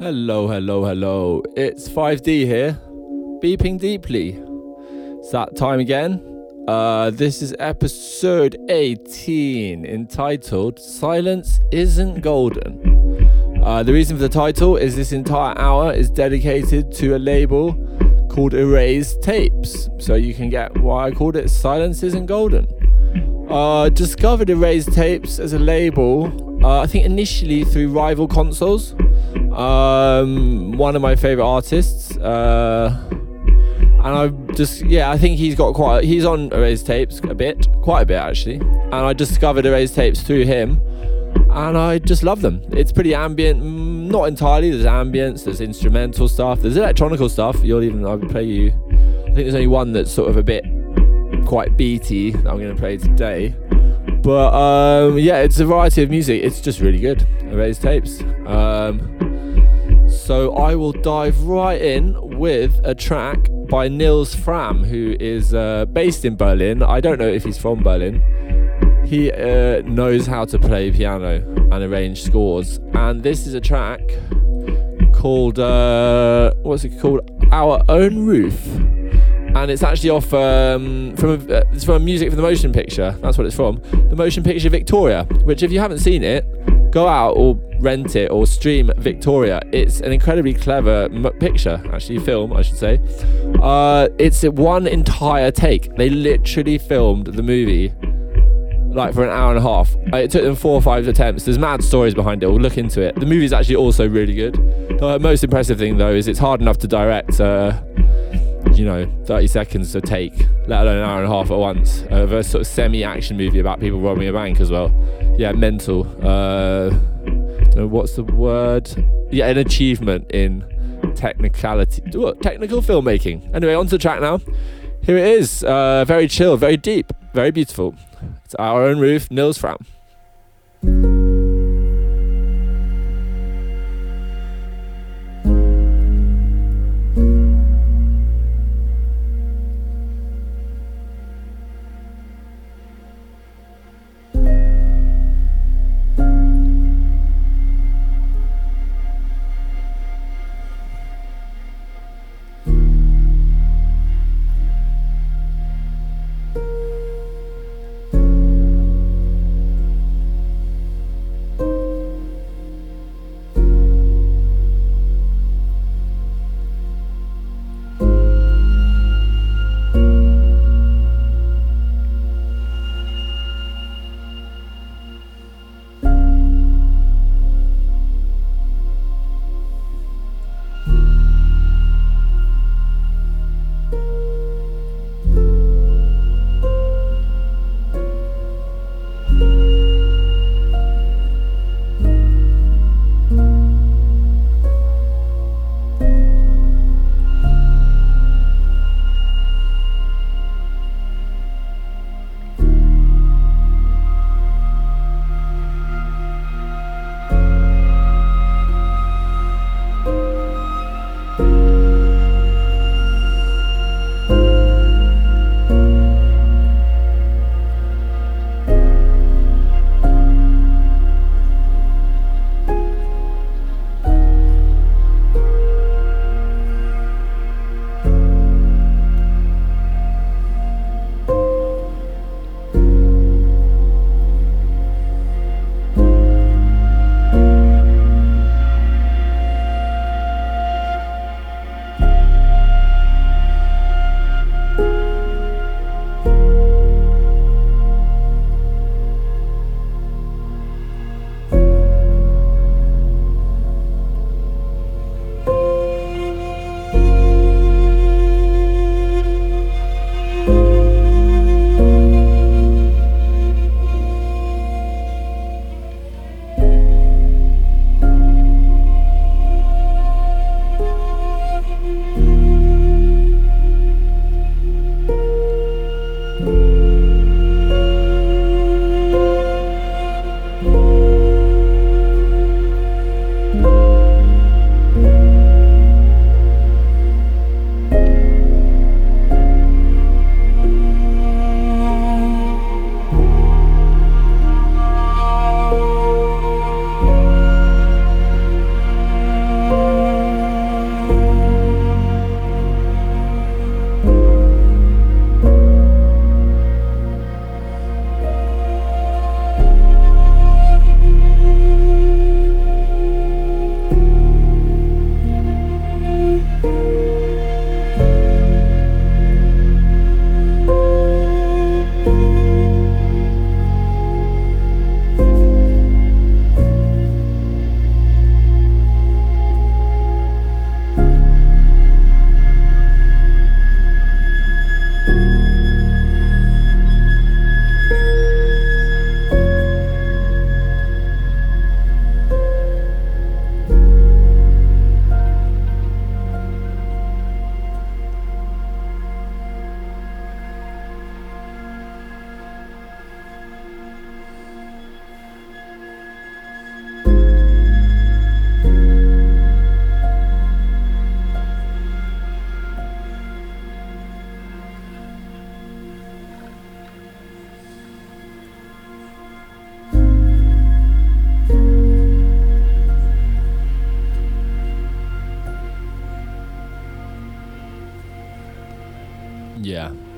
Hello, hello, hello. It's 5D here, beeping deeply. It's that time again. Uh, this is episode 18, entitled Silence Isn't Golden. Uh, the reason for the title is this entire hour is dedicated to a label called Erased Tapes. So you can get why I called it Silence Isn't Golden. Uh, discovered Erased Tapes as a label, uh, I think initially through rival consoles. Um, one of my favorite artists. Uh, and I just yeah, I think he's got quite. He's on Erased Tapes a bit, quite a bit actually. And I discovered Erased Tapes through him, and I just love them. It's pretty ambient, not entirely. There's ambience, there's instrumental stuff, there's electronical stuff. You'll even I would play you. I think there's only one that's sort of a bit quite beaty that I'm going to play today. But um, yeah, it's a variety of music. It's just really good. Erased Tapes. Um, so I will dive right in with a track by Nils Frahm, who is uh, based in Berlin. I don't know if he's from Berlin. He uh, knows how to play piano and arrange scores. And this is a track called, uh, what's it called? Our Own Roof. And it's actually off um, from a, it's from music from the motion picture. That's what it's from. The motion picture Victoria, which if you haven't seen it, go out or rent it or stream Victoria. It's an incredibly clever m- picture, actually, film, I should say. Uh, it's one entire take. They literally filmed the movie like for an hour and a half. Uh, it took them four or five attempts. There's mad stories behind it. We'll look into it. The movie's actually also really good. The most impressive thing though is it's hard enough to direct. Uh, you know, 30 seconds to take, let alone an hour and a half at once, of a sort of semi-action movie about people robbing a bank as well. Yeah, mental. Uh, what's the word? Yeah, an achievement in technicality, what, technical filmmaking. Anyway, on to the track now. Here it is. Uh, very chill, very deep, very beautiful. It's our own roof, Nils Frahm.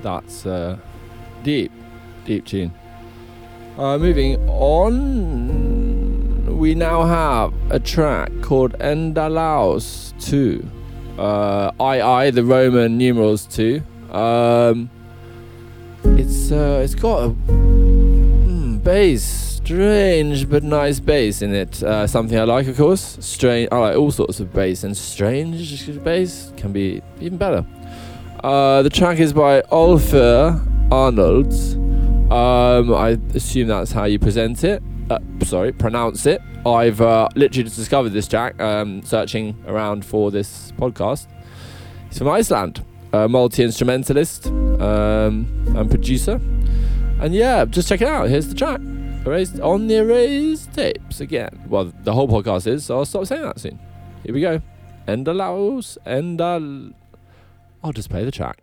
That's uh, deep, deep tune. Uh, moving on, we now have a track called Endalaus 2. Uh, II, the Roman numerals 2. Um, it's uh, it's got a mm, bass, strange but nice bass in it. Uh, something I like, of course. Strange. I like all sorts of bass, and strange bass can be even better. Uh, the track is by Olafur Arnalds. Um, I assume that's how you present it. Uh, sorry, pronounce it. I've uh, literally just discovered this track, um, searching around for this podcast. He's from Iceland, a multi instrumentalist um, and producer. And yeah, just check it out. Here's the track. Erased on the erased tapes again. Well, the whole podcast is, so I'll stop saying that soon. Here we go. Endalaus, Endal. I'll just play the track.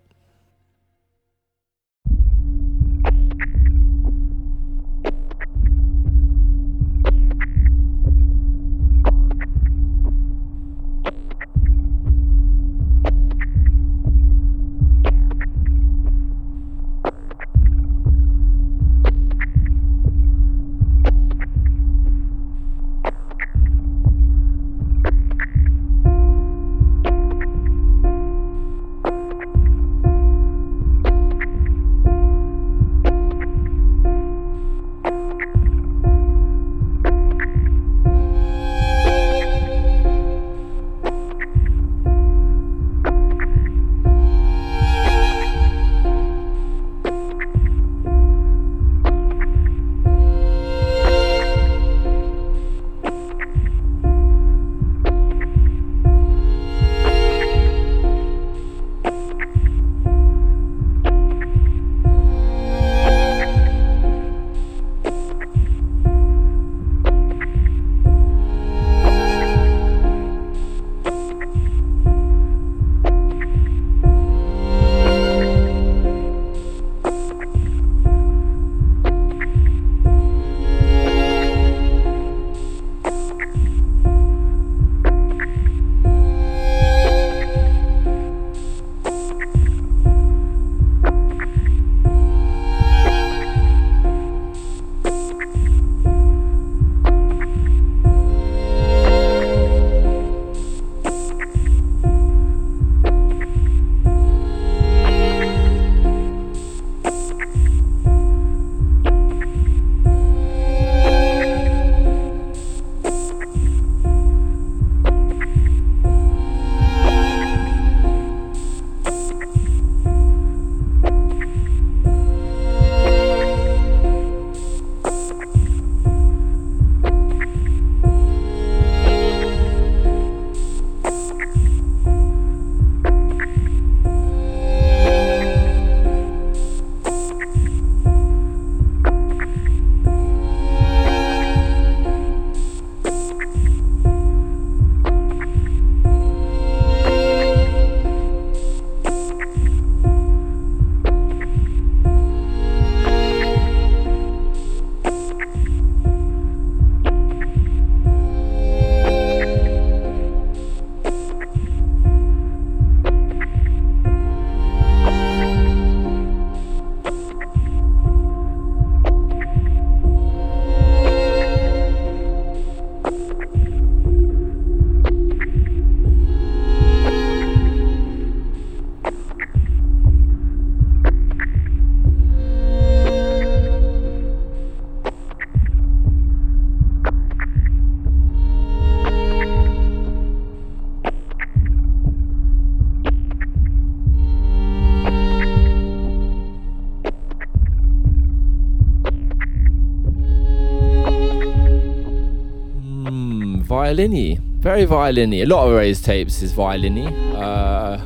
Violin very violin A lot of Ray's tapes is violin Uh,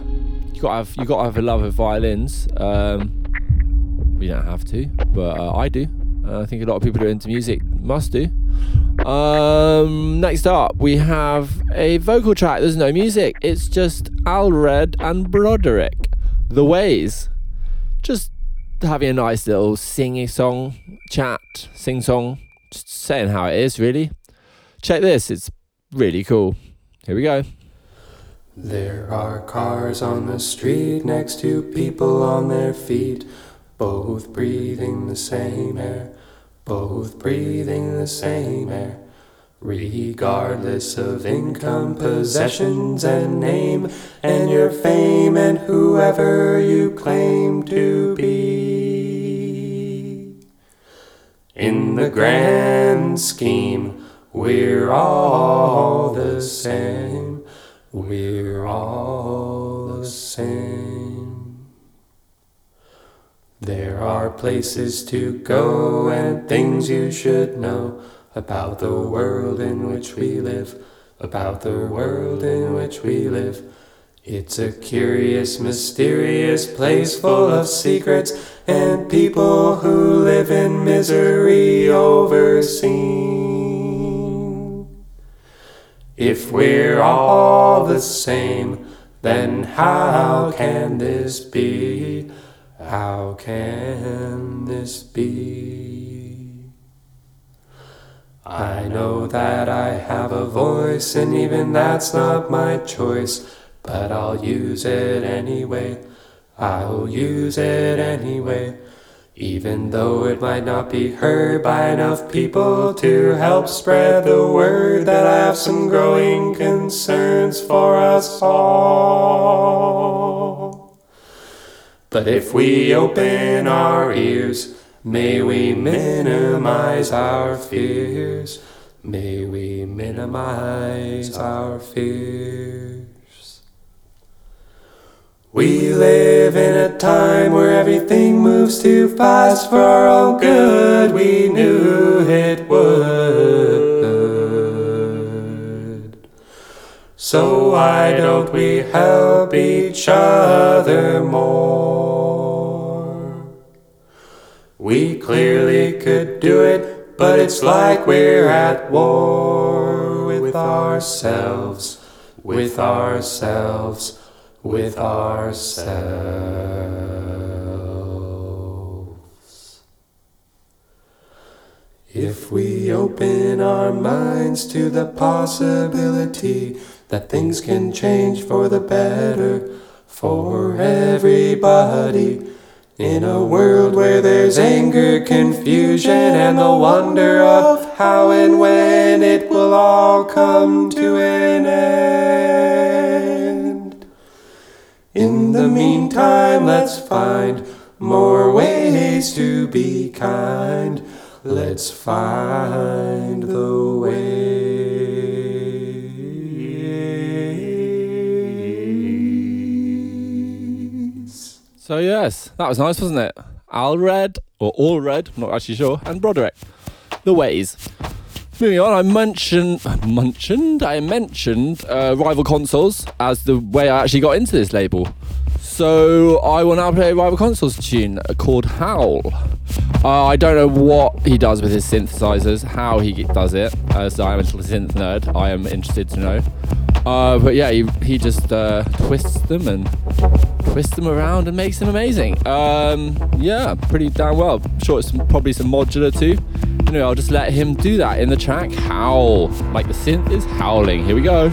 you got to have you got to have a love of violins. Um, we don't have to, but uh, I do. Uh, I think a lot of people who are into music must do. Um, next up, we have a vocal track. There's no music. It's just Alred and Broderick. The Ways. Just having a nice little singing song, chat, sing song, just saying how it is, really. Check this. It's really cool. Here we go. There are cars on the street next to people on their feet, both breathing the same air, both breathing the same air. Regardless of income, possessions, and name, and your fame, and whoever you claim to be. In the grand scheme, we're all the same. We're all the same. There are places to go and things you should know about the world in which we live, about the world in which we live. It's a curious, mysterious place full of secrets and people who live in misery overseen. If we're all the same, then how can this be? How can this be? I know that I have a voice, and even that's not my choice, but I'll use it anyway. I'll use it anyway. Even though it might not be heard by enough people to help spread the word that I have some growing concerns for us all. But if we open our ears, may we minimize our fears. May we minimize our fears. We live in a time where everything moves too fast for our own good. We knew it would. So why don't we help each other more? We clearly could do it, but it's like we're at war with ourselves, with ourselves with ourselves. If we open our minds to the possibility that things can change for the better for everybody. In a world where there's anger, confusion, and the wonder of how and when it will all come to an end. In the meantime, let's find more ways to be kind. Let's find the ways. So yes, that was nice, wasn't it? Alred or Allred, I'm not actually sure, and Broderick. The ways. Moving on, I mentioned, mentioned, I mentioned uh, rival consoles as the way I actually got into this label. So I will now play rival consoles tune called Howl. Uh, I don't know what he does with his synthesizers, how he does it. As I am a synth nerd, I am interested to know. Uh, but yeah, he, he just uh, twists them and twists them around and makes them amazing. Um, yeah, pretty damn well. I'm sure it's probably some modular too. Anyway, I'll just let him do that in the track. Howl, like the synth is howling. Here we go.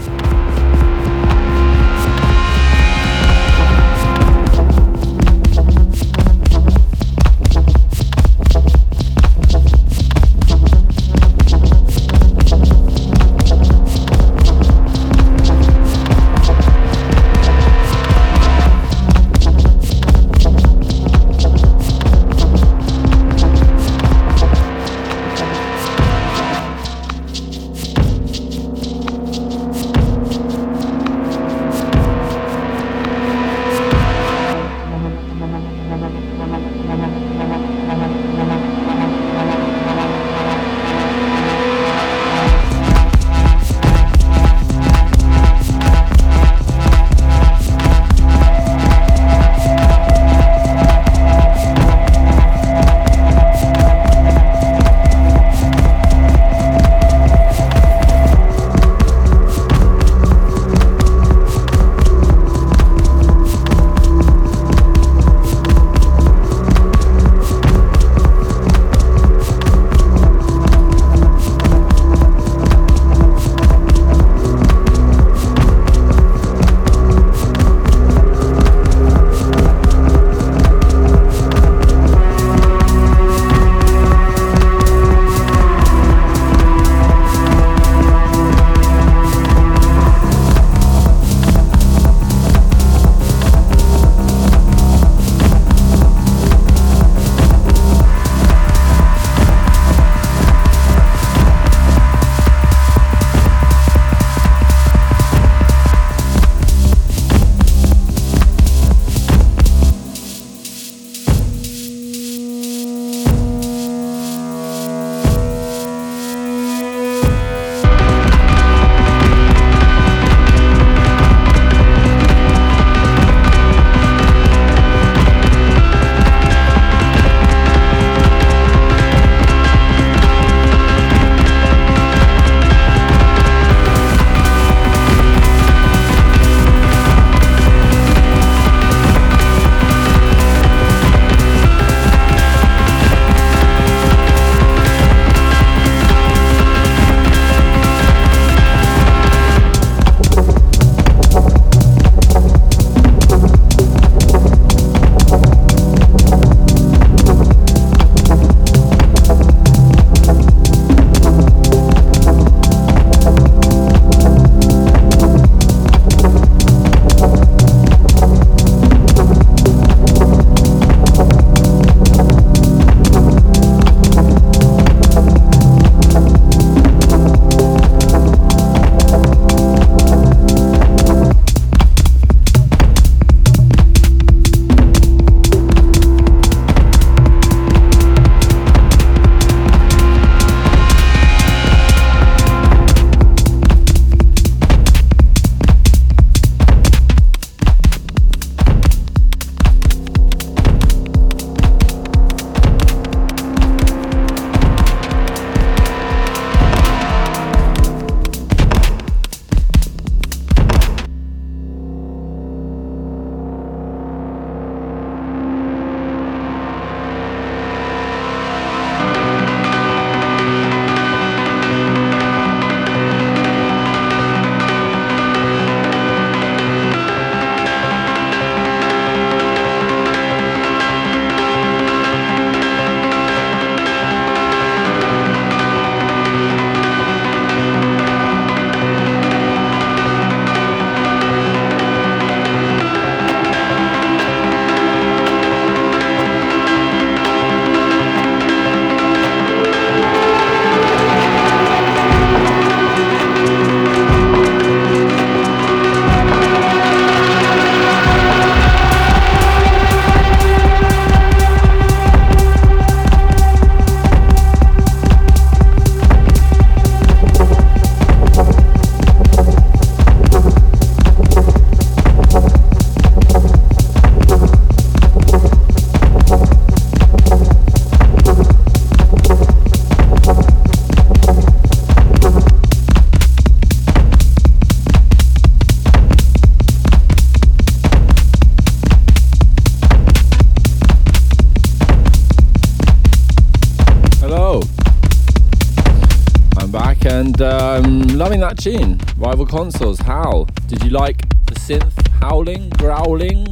That tune. Rival Consoles, how? Did you like the synth howling, growling,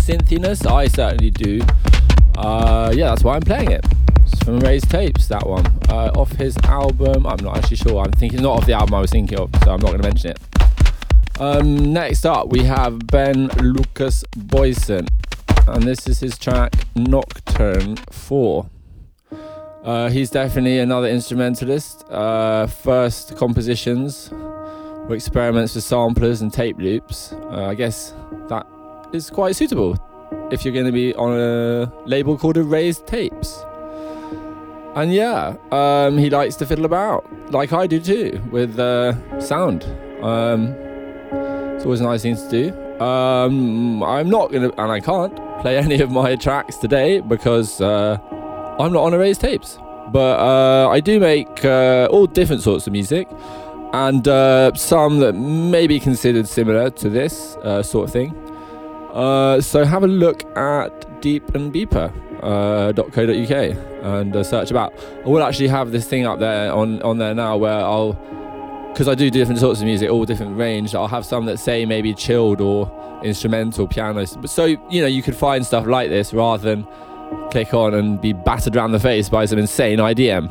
synthiness? I certainly do. Uh, yeah, that's why I'm playing it. It's from Raised Tapes, that one. Uh, off his album, I'm not actually sure. I'm thinking not of the album I was thinking of, so I'm not going to mention it. Um, next up, we have Ben Lukas Boysen, and this is his track Nocturne 4. Uh, he's definitely another instrumentalist. Uh, first compositions were experiments with samplers and tape loops. Uh, I guess that is quite suitable if you're going to be on a label called Erased Tapes. And yeah, um, he likes to fiddle about, like I do too, with uh, sound. Um, it's always a nice thing to do. Um, I'm not going to, and I can't, play any of my tracks today because uh, I'm not on Erased Tapes. But uh, I do make uh, all different sorts of music and uh, some that may be considered similar to this uh, sort of thing. Uh, so have a look at Deep and. Uh, search about. I will actually have this thing up there on on there now where I'll because I do different sorts of music, all different range. I'll have some that say maybe chilled or instrumental pianos. So you know you could find stuff like this rather than click on and be battered around the face by some insane IDM,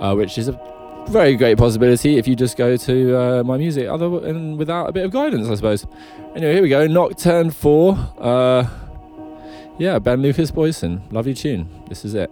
uh, which is a very great possibility if you just go to uh, my music other and without a bit of guidance, I suppose. Anyway, here we go. Nocturne four. Uh, yeah, Ben Lukas Boysen. Lovely tune. This is it.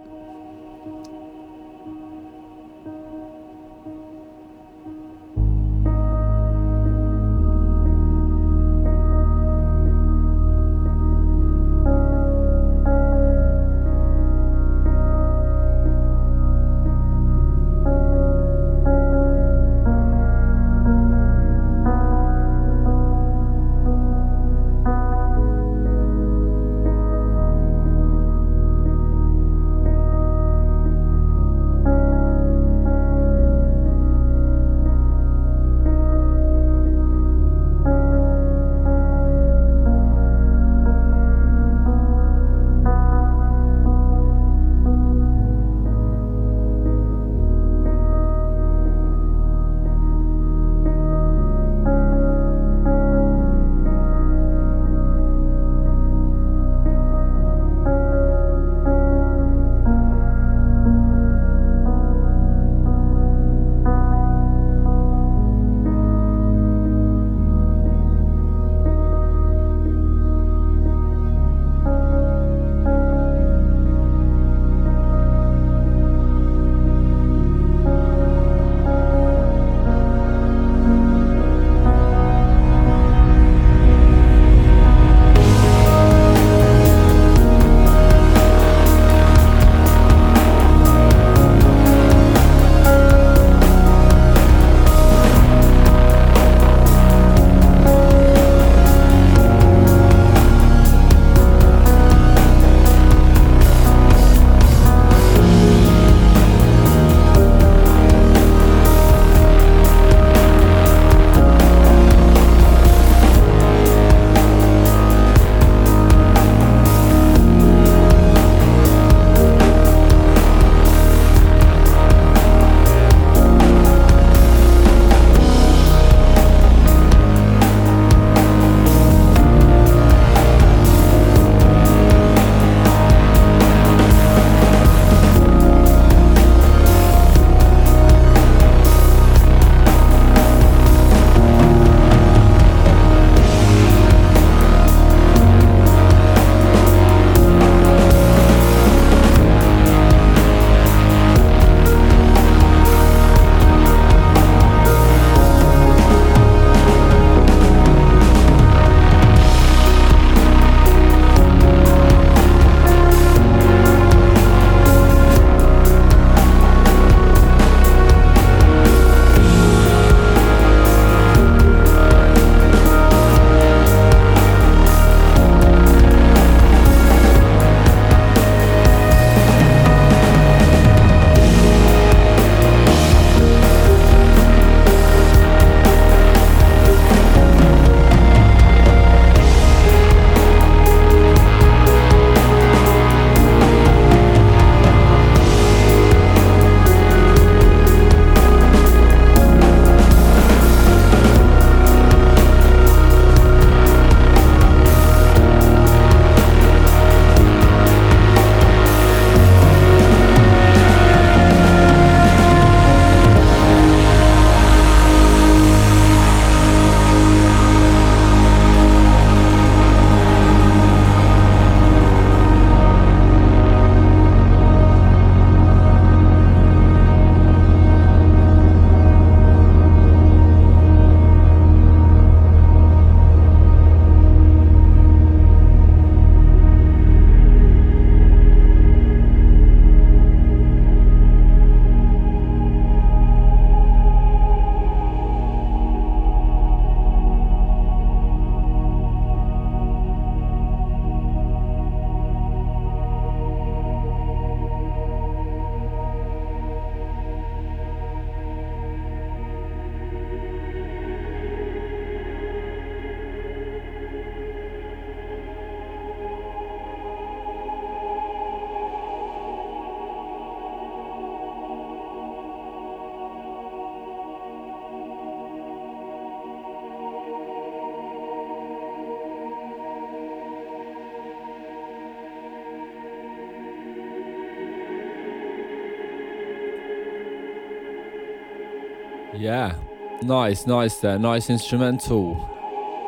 Yeah, nice, nice there. Nice instrumental.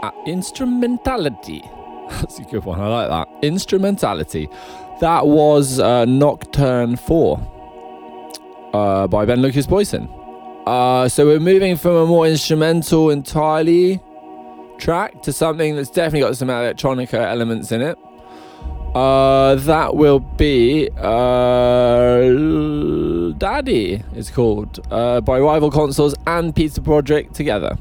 Uh, instrumentality. That's a good one. I like that. Instrumentality. That was uh, Nocturne 4 uh, by Ben Lukas Boysen. Uh, so we're moving from a more instrumental entirely track to something that's definitely got some electronica elements in it. Uh, that will be uh, Daddy. It's called uh, by Rival Consoles and Pizza Project together,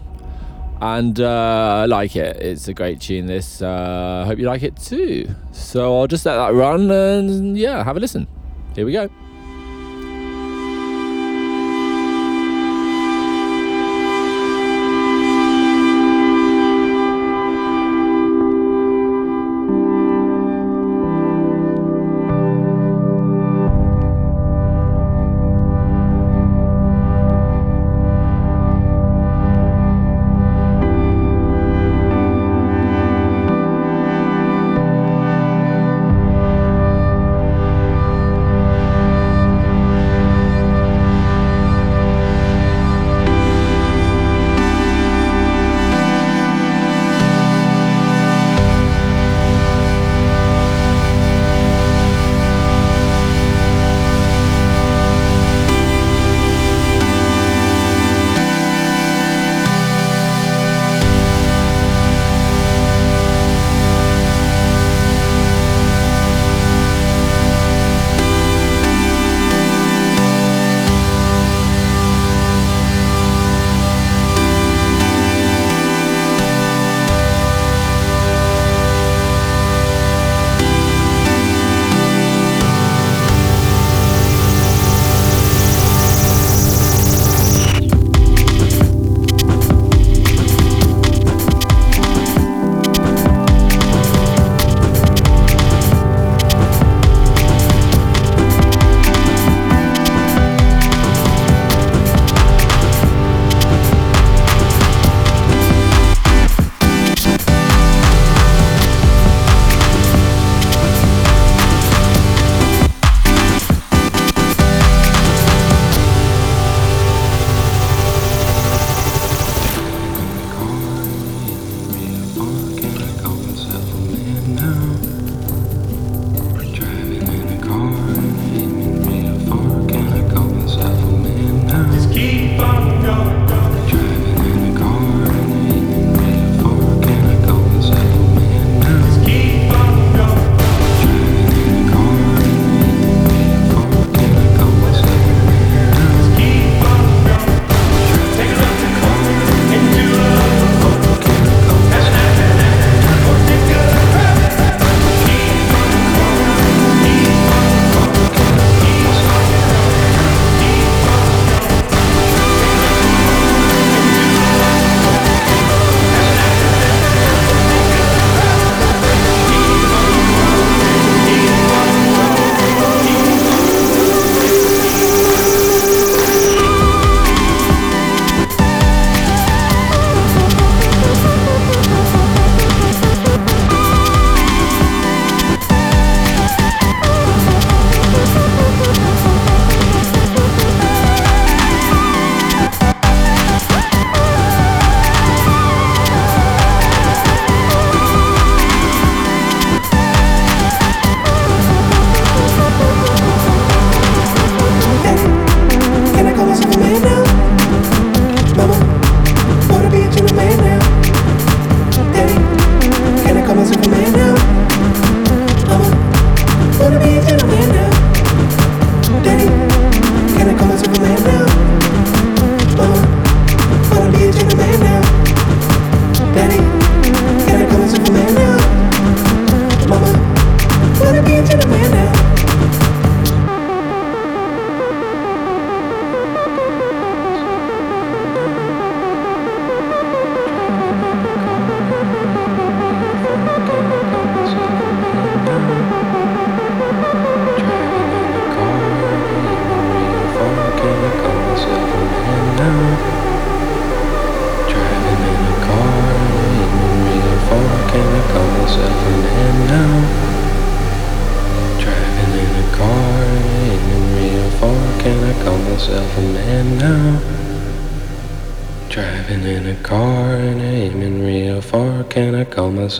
and uh, I like it. It's a great tune. This. Uh, hope you like it too. So I'll just let that run and yeah, have a listen. Here we go.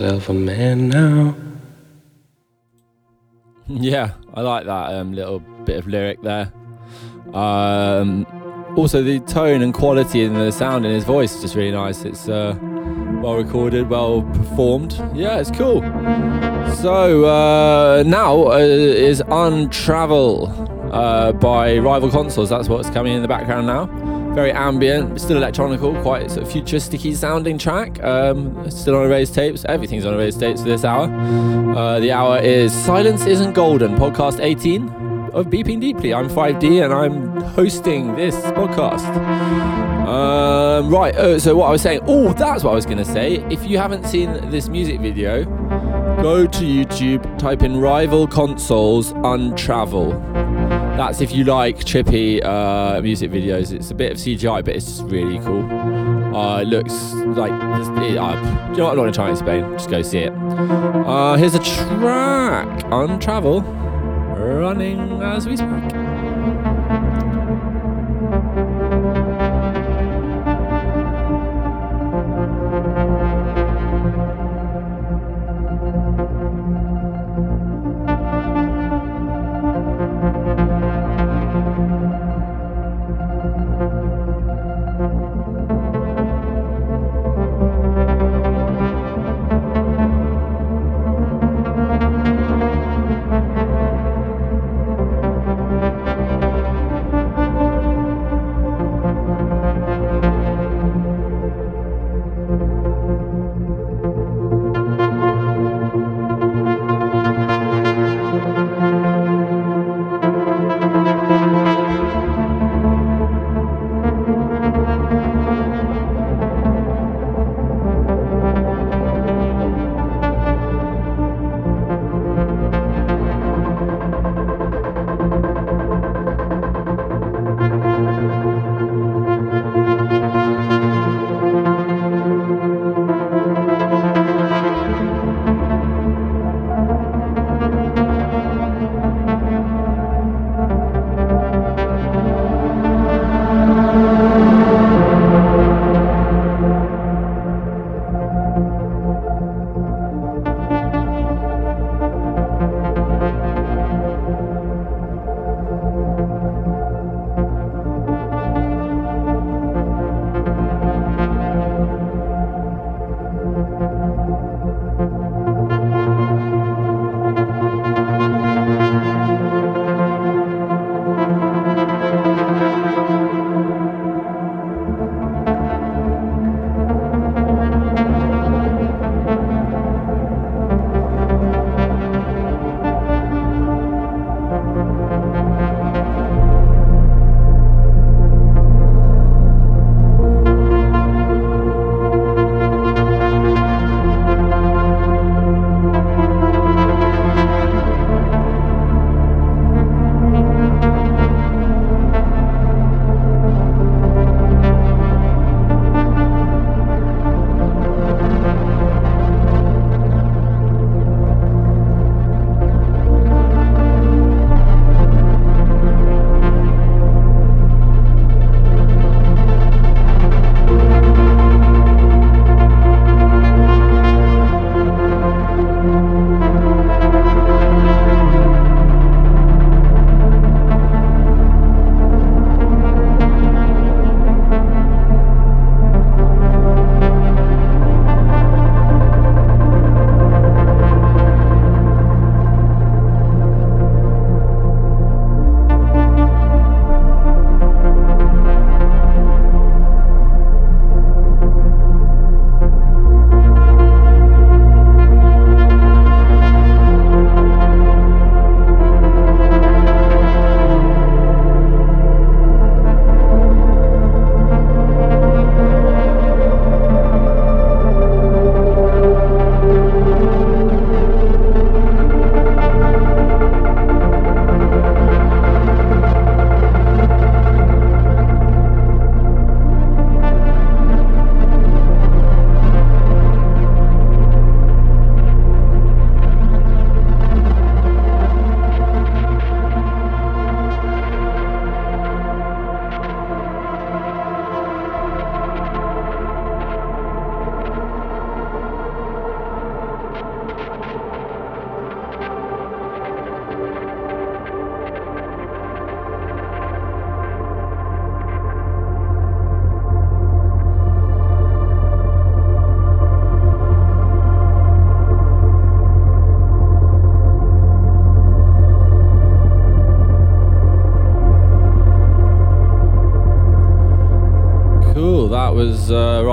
Myself a man now? Yeah, I like that um, little bit of lyric there. Um, also, the tone and quality and the sound in his voice is just really nice. It's uh, well recorded, well performed. Yeah, it's cool. So uh, now uh, is Untravel uh, by Rival Consoles. That's what's coming in the background now. Very ambient, still electronical, quite sort of futuristic sounding track. Um, still on Erased Tapes. Everything's on Erased Tapes for this hour. Uh, the hour is Silence Isn't Golden, podcast 18 of Beeping Deeply. I'm 5D and I'm hosting this podcast. Um, right, uh, so what I was saying, oh, that's what I was going to say. If you haven't seen this music video, go to YouTube, type in Rival Consoles Untravel. That's if you like trippy uh, music videos. It's a bit of CGI, but it's really cool. Uh, it looks like. It, uh, you know what? I'm not to try and explain. Just go see it. Uh, here's a track Untravel, running as we speak.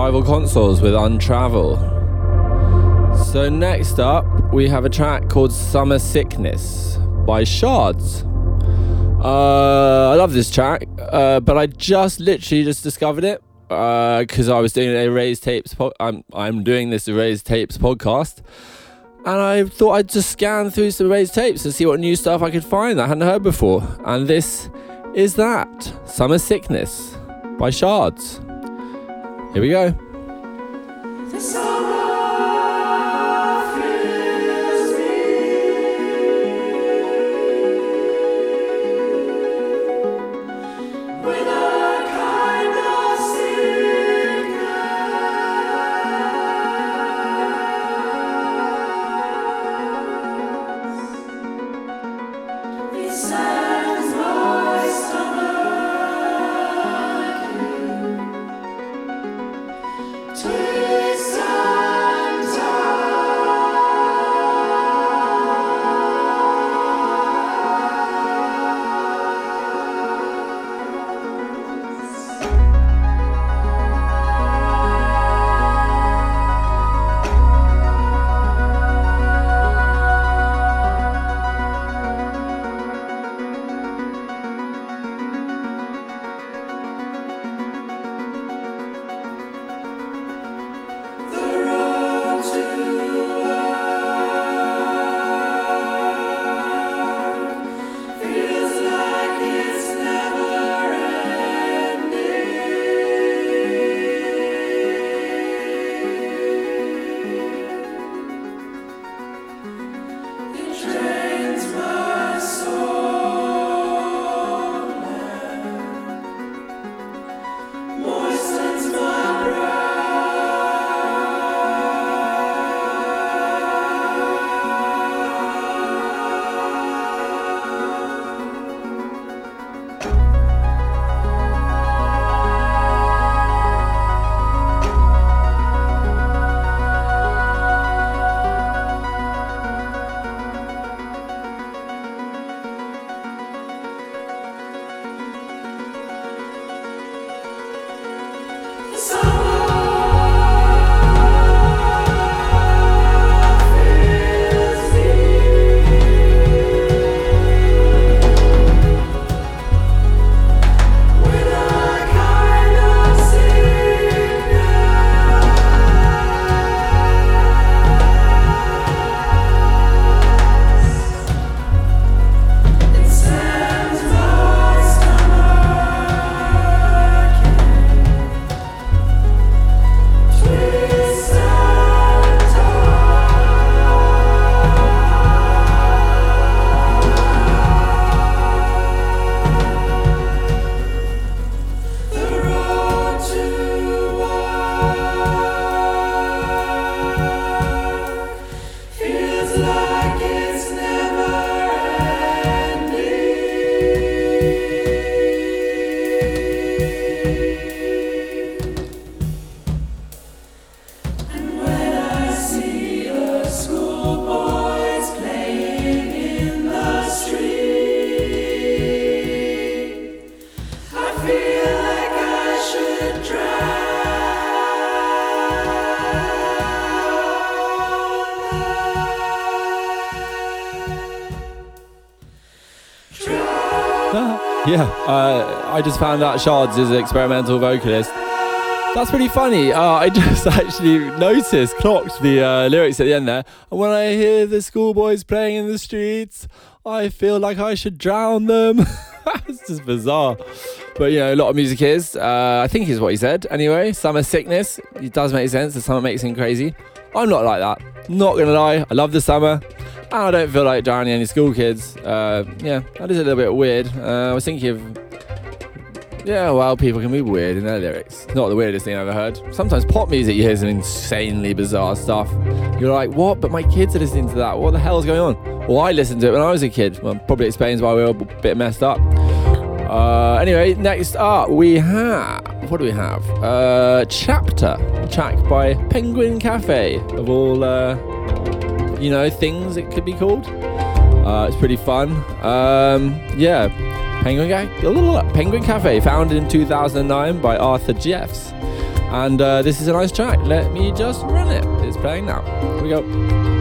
Rival consoles with Untravel. So next up, we have a track called Summer Sickness by Shards. Uh, I love this track, uh, but I just literally just discovered it because uh, I was doing a Erased Tapes. Po- I'm I'm doing this Erased Tapes podcast, and I thought I'd just scan through some Erased Tapes and see what new stuff I could find that I hadn't heard before. And this is that Summer Sickness by Shards. Here we go. Uh, I just found out Shards is an experimental vocalist. That's pretty funny. Uh, I just actually noticed, clocked the uh, lyrics at the end there. And when I hear the schoolboys playing in the streets, I feel like I should drown them. it's just bizarre. But you know, a lot of music is. Uh, I think is what he said. Anyway, summer sickness. It does make sense. The summer makes him crazy. I'm not like that. Not gonna lie. I love the summer. I don't feel like drowning any school kids. Uh, yeah, that is a little bit weird. Uh, I was thinking of. Yeah, well, people can be weird in their lyrics. Not the weirdest thing I've ever heard. Sometimes pop music, you hear insanely bizarre stuff. You're like, what? But my kids are listening to that. What the hell is going on? Well, I listened to it when I was a kid. Well, probably explains why we were a bit messed up. Uh, anyway, next up we have. What do we have? Uh, Chapter, track by Penguin Cafe, of all. Uh, you know, things it could be called. Uh, it's pretty fun. Um, yeah, Penguin, Ga- Penguin Cafe, founded in 2009 by Arthur Jeffes. And uh, this is a nice track. Let me just run it. It's playing now. Here we go.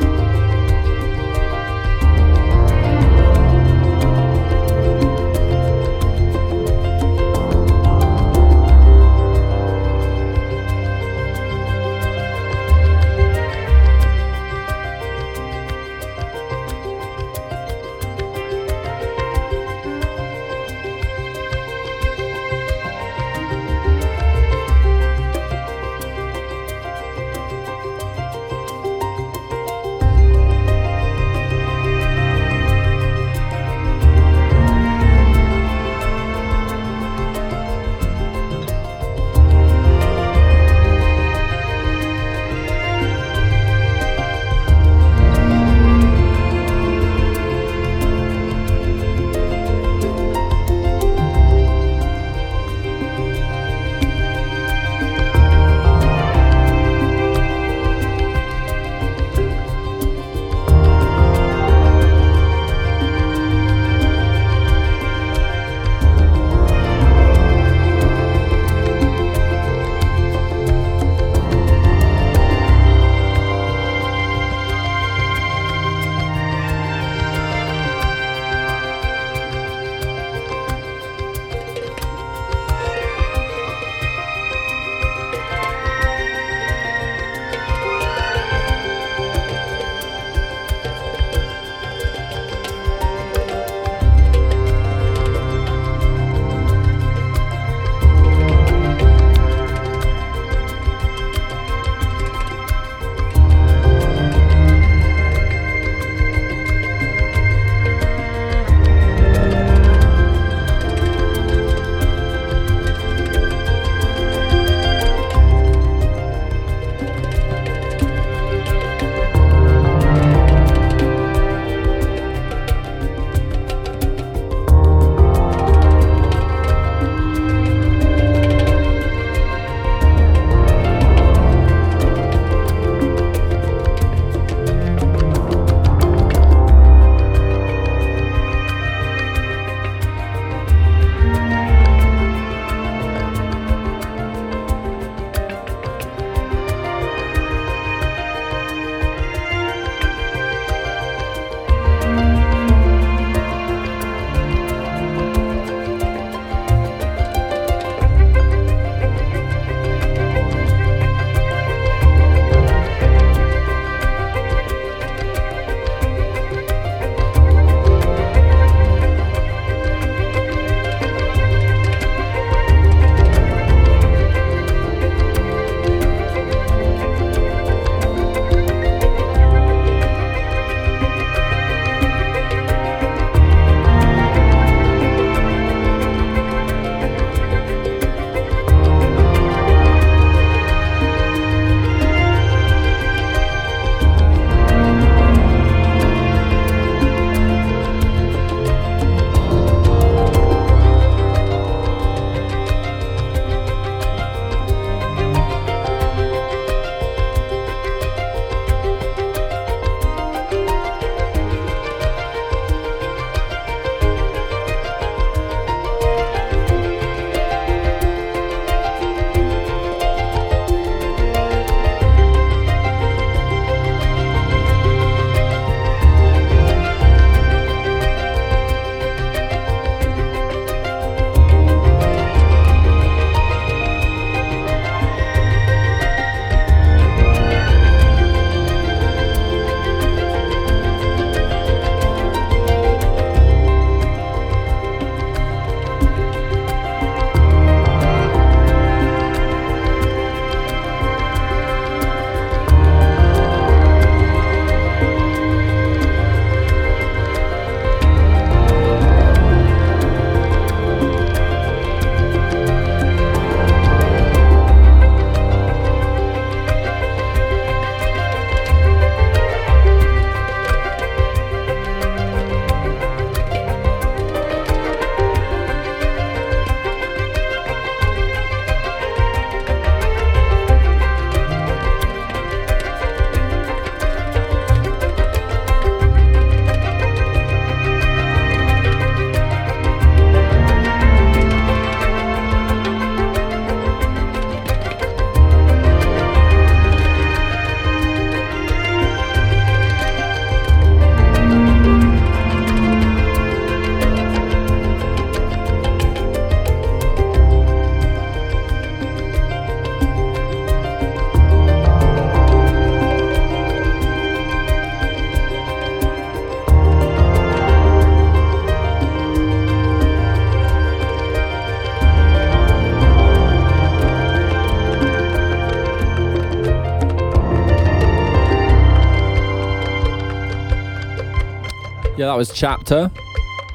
That was Chapter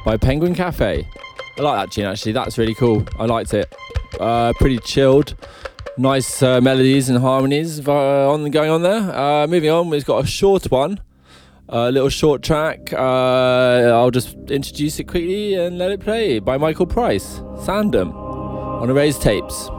by Penguin Cafe. I like that tune actually. That's really cool. I liked it. Uh, pretty chilled. Nice uh, melodies and harmonies on going on there. Uh, moving on, we've got a short one, a little short track. Uh, I'll just introduce it quickly and let it play by Michael Price, Sandom, on Erased Tapes.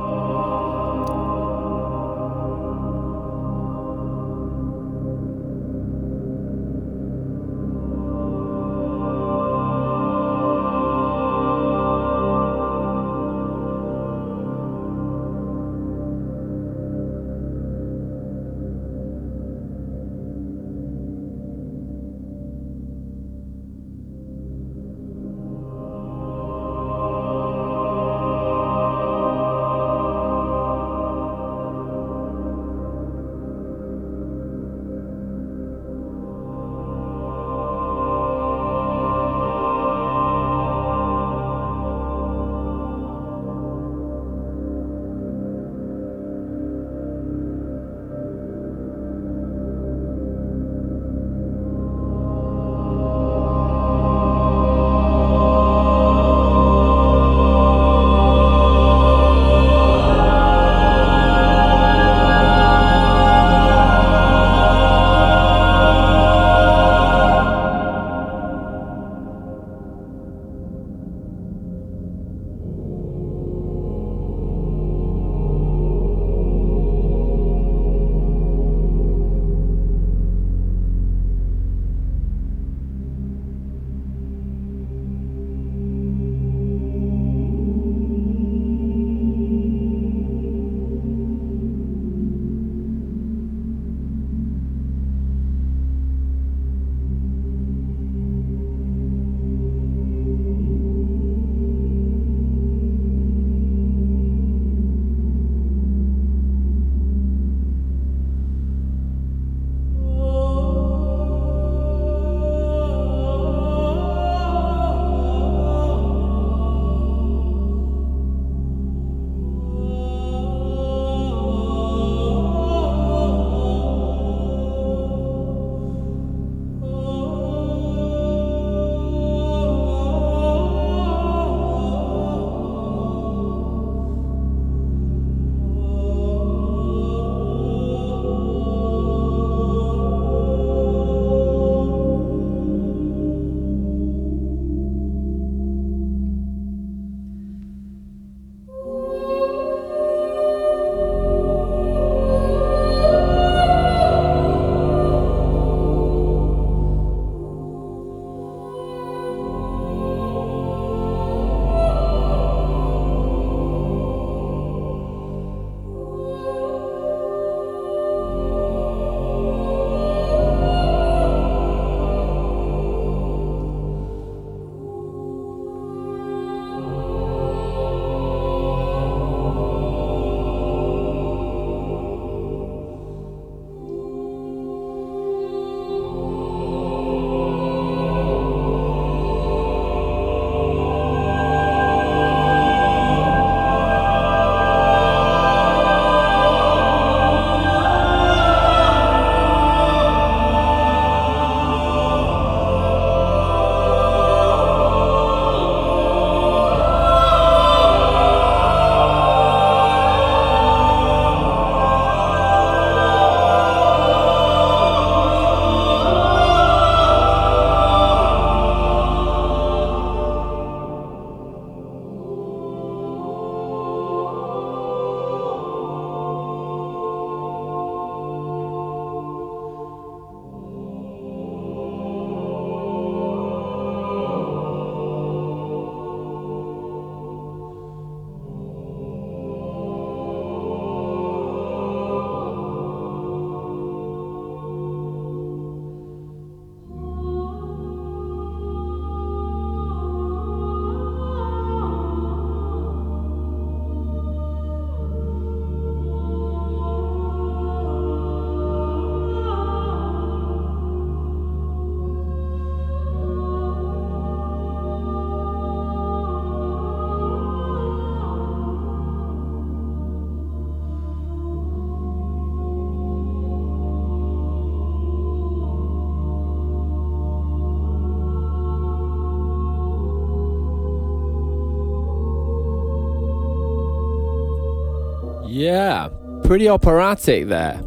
Yeah, pretty operatic there.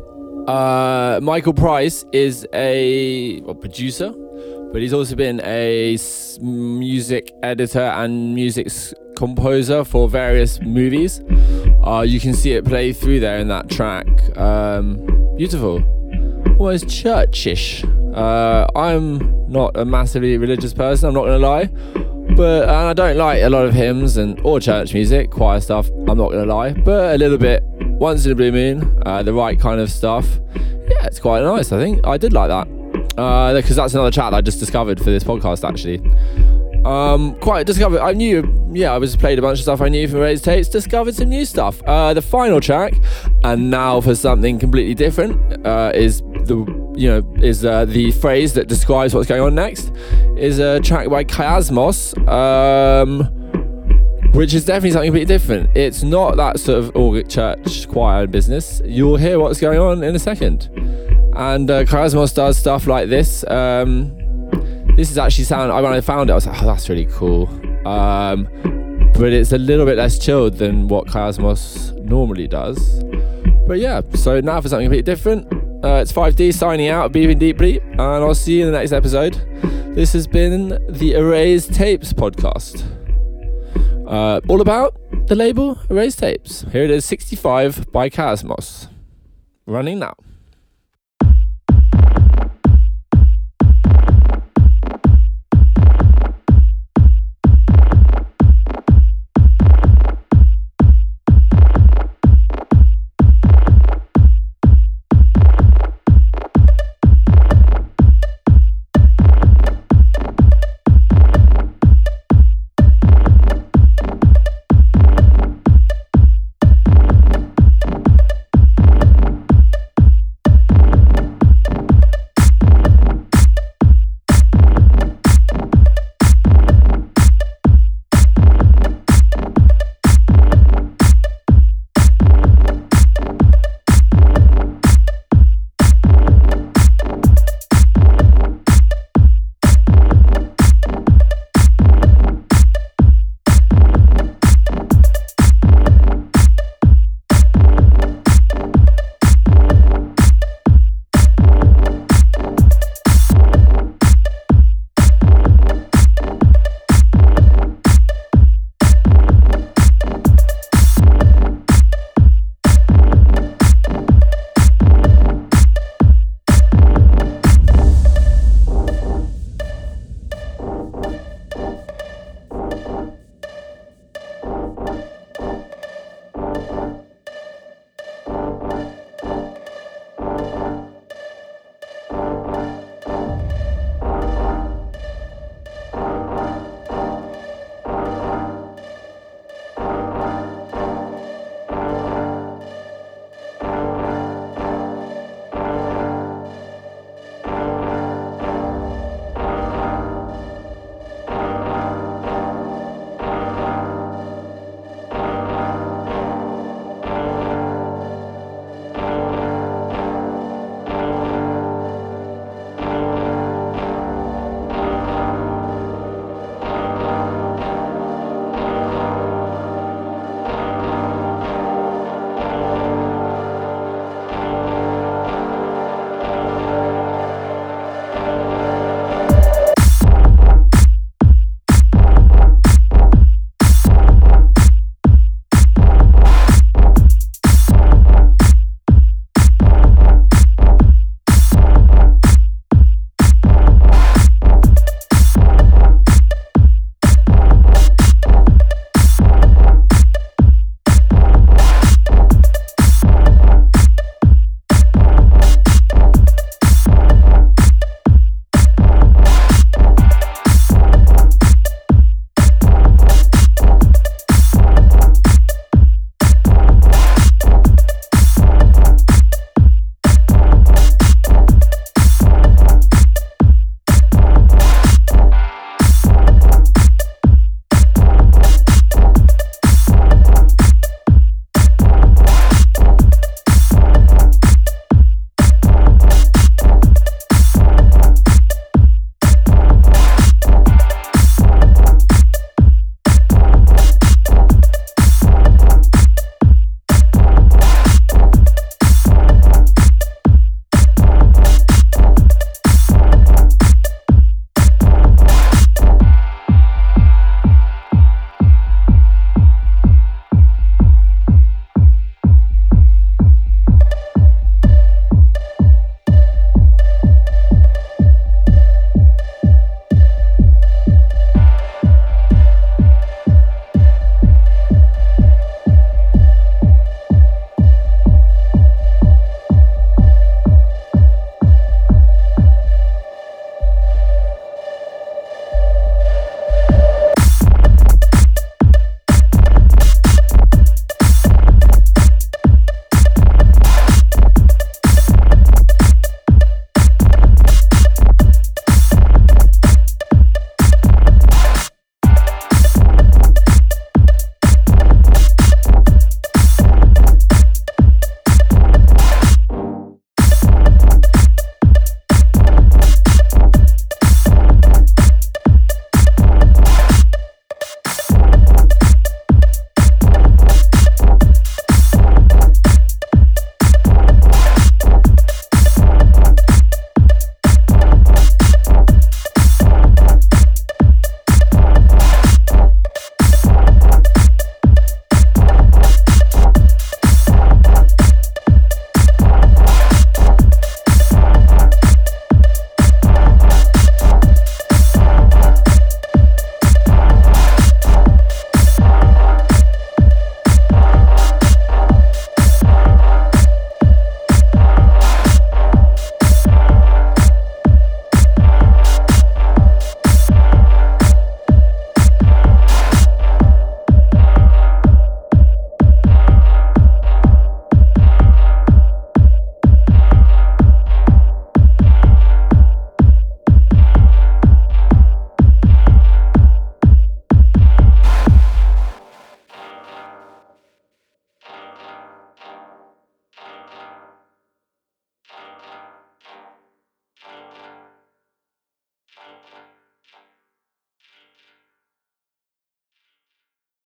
Uh, Michael Price is a well, producer, but he's also been a music editor and music composer for various movies. Uh, you can see it play through there in that track. Um, beautiful, almost churchish. Uh, I'm not a massively religious person. I'm not gonna lie, but I don't like a lot of hymns and or church music, choir stuff. I'm not gonna lie, but a little bit once in a blue moon, uh, the right kind of stuff. Yeah, it's quite nice. I think I did like that because uh, that's another chat that I just discovered for this podcast actually. Um, quite discovered. I knew, yeah, I was played a bunch of stuff I knew from Erased Tapes. Discovered some new stuff. Uh, the final track, and now for something completely different, uh, is the you know is uh, the phrase that describes what's going on next. Is a track by Kiasmos. Um, which is definitely something completely different. It's not that sort of organ church choir business. You'll hear what's going on in a second. And uh, Kiasmos does stuff like this. Um, this is actually sound. When I found it, I was like, "Oh, that's really cool." Um, but it's a little bit less chilled than what Kiasmos normally does. But yeah, so now for something completely different. Uh, it's 5D signing out, beeping deeply, and I'll see you in the next episode. This has been the Erased Tapes podcast. Uh, all about the label Erased Tapes. Here it is 65 by Kiasmos. Running now.